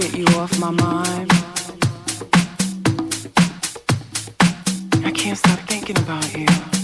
get you off my mind. I can't stop thinking about you.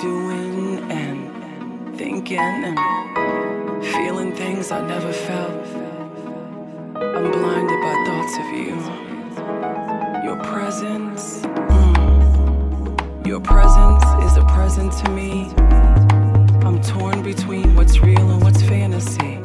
doing and thinking and feeling things I never felt. I'm blinded by thoughts of you. Your presence, mm, your presence is a present to me. I'm torn between what's real and what's fantasy.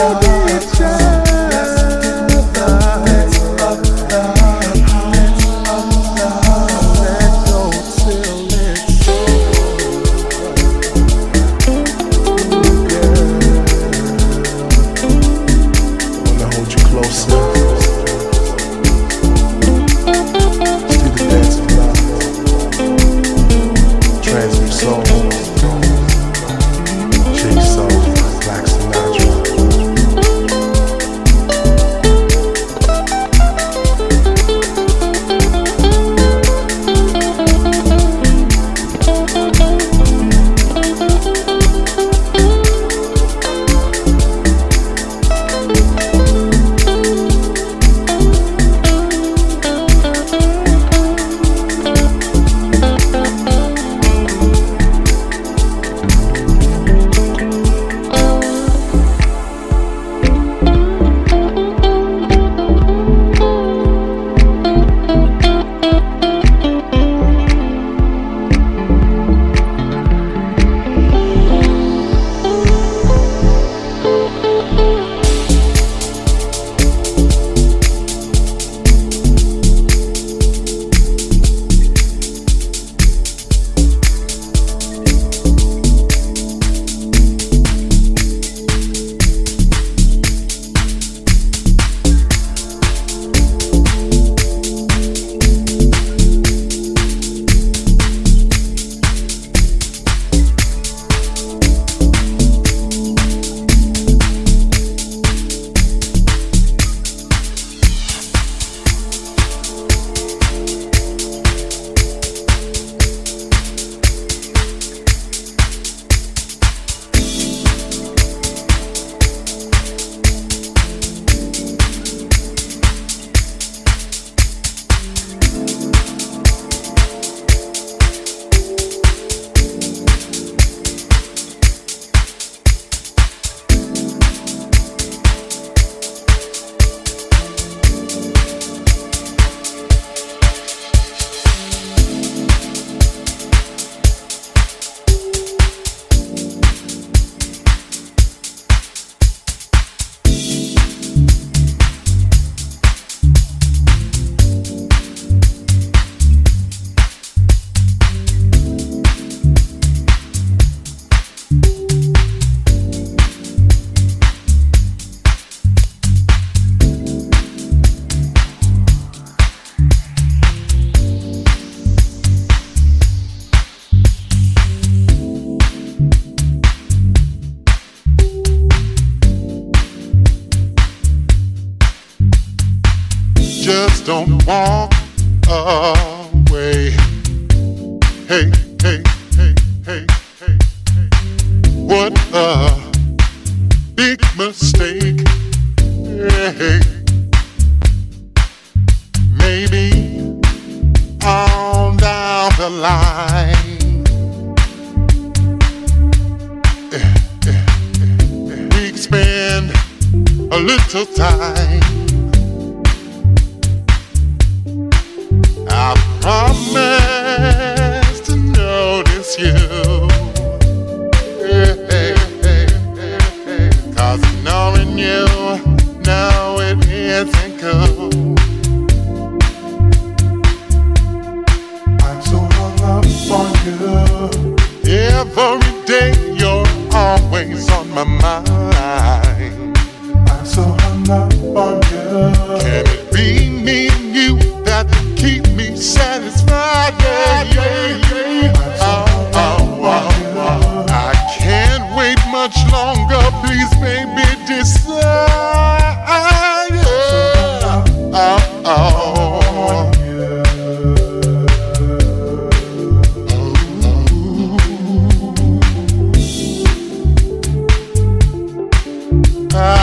love.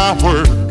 I work